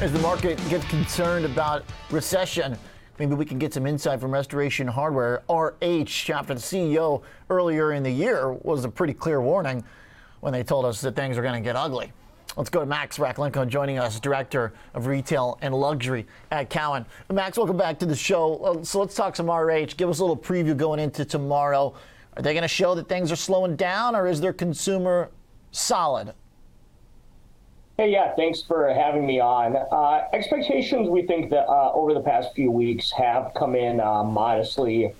As the market gets concerned about recession, maybe we can get some insight from Restoration Hardware. RH, after the CEO earlier in the year, was a pretty clear warning when they told us that things are going to get ugly. Let's go to Max Rakhlenko joining us, Director of Retail and Luxury at Cowen. Max, welcome back to the show. Uh, so let's talk some RH. Give us a little preview going into tomorrow. Are they going to show that things are slowing down, or is their consumer solid? Hey, yeah, thanks for having me on. Uh, expectations, we think that uh, over the past few weeks have come in uh, modestly.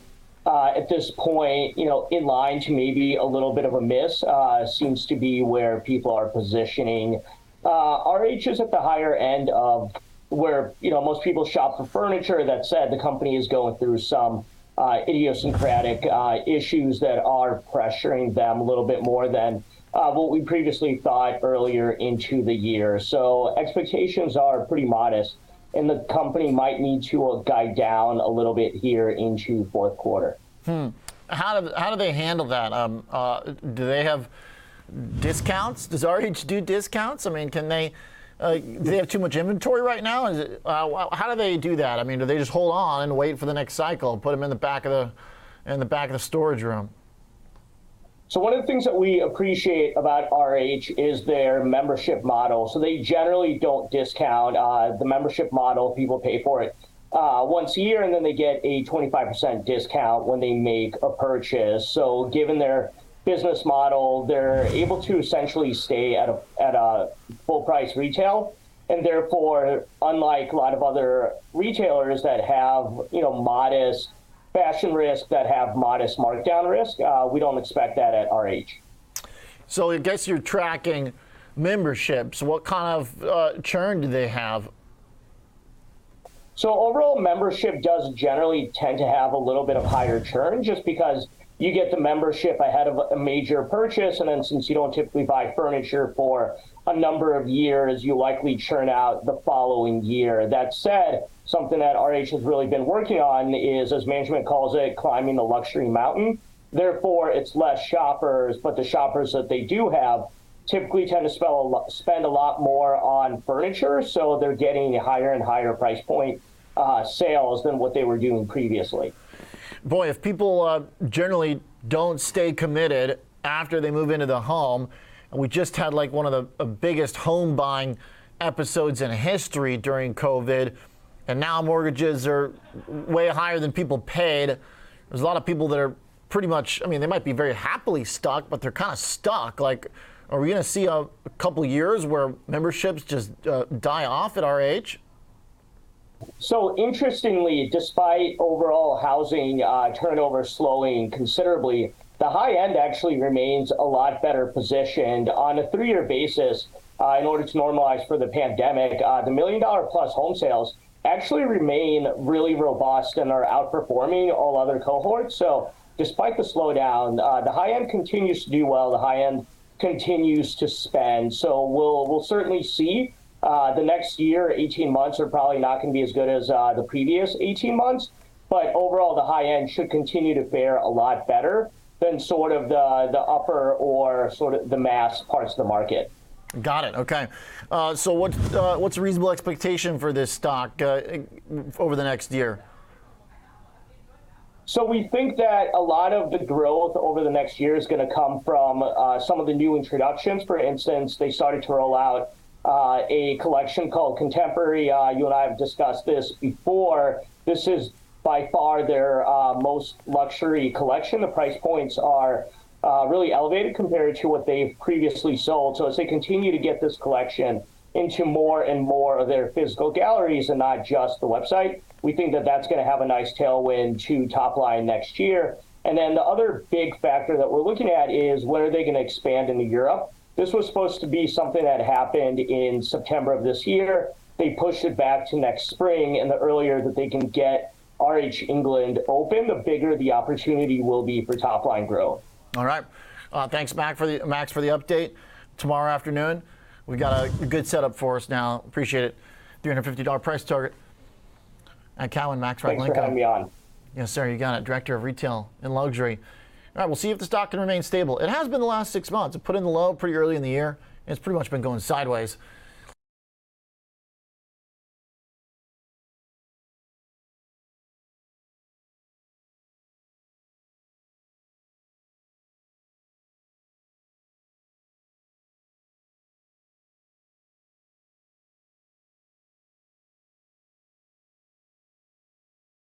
Uh, at this point, you know, in line to maybe a little bit of a miss uh, seems to be where people are positioning. RH uh, is at the higher end of where you know most people shop for furniture. That said, the company is going through some idiosyncratic issues that are pressuring them a little bit more than uh, what we previously thought earlier into the year. So expectations are pretty modest, and the company might need to uh, guide down a little bit here into fourth quarter. Hmm. How do, how do they handle that? Um, uh, do they have discounts? Does RH do discounts? I mean, can they? Uh, do they have too much inventory right now? It, uh, how do they do that? I mean, do they just hold on and wait for the next cycle, put them in the back of the in the back of the storage room? So one of the things that we appreciate about RH is their membership model. So they generally don't discount uh, the membership model. People pay for it uh, once a year, and then they get a 25% discount when they make a purchase. So given their business model, they're able to essentially stay at a at a full price retail, and therefore, unlike a lot of other retailers that have you know modest fashion risk that have modest markdown risk. Uh, we don't expect that at RH. So I guess you're tracking memberships. What kind of uh, churn do they have? So overall membership does generally tend to have a little bit of higher churn just because you get the membership ahead of a major purchase and then since you don't typically buy furniture for a number of years, you likely churn out the following year. That said, something that RH has really been working on is, as management calls it, climbing the luxury mountain. Therefore, it's less shoppers, but the shoppers that they do have typically tend to spend a lot, spend a lot more on furniture, so they're getting higher and higher price point uh, sales than what they were doing previously. Boy, if people uh, generally don't stay committed after they move into the home, and we just had like one of the biggest home buying episodes in history during COVID. And now mortgages are way higher than people paid. There's a lot of people that are pretty much, I mean, they might be very happily stuck, but they're kind of stuck. Like, are we going to see a, a, couple years where memberships just uh, die off at RH? So interestingly, despite overall housing uh, turnover slowing considerably, the high end actually remains a lot better positioned on a three year basis. Uh, in order to normalize for the pandemic, uh, the million dollar plus home sales actually remain really robust and are outperforming all other cohorts. So, despite the slowdown, uh, the high end continues to do well. The high end continues to spend. So, we'll we'll certainly see. Uh, the next year, 18 months are probably not going to be as good as uh, the previous 18 months, but overall, the high end should continue to fare a lot better than sort of the, the upper or sort of the mass parts of the market. Got it. Okay. Uh, so what, uh, what's a reasonable expectation for this stock uh, over the next year? So we think that a lot of the growth over the next year is going to come from uh, some of the new introductions. For instance, they started to roll out uh, a collection called Contemporary. Uh, you and I have discussed this before. This is by far their uh, most luxury collection. The price points are uh, really elevated compared to what they've previously sold. So as they continue to get this collection into more and more of their physical galleries and not just the website, we think that that's going to have a nice tailwind to top line next year. And then the other big factor that we're looking at is when are they going to expand into Europe? This was supposed to be something that happened in September of this year. They pushed it back to next spring, and the earlier that they can get RH England open, the bigger the opportunity will be for top line growth. All right. Uh, thanks, Max, for the Max for the update. Tomorrow afternoon, we got a good setup for us now. Appreciate it. $350 price target. At Cowen, Max Thanks for having me on. Yes, sir. You got it. Director of Retail and Luxury. All right, we'll see if the stock can remain stable. It has been the last six months. It put in the low pretty early in the year. And it's pretty much been going sideways.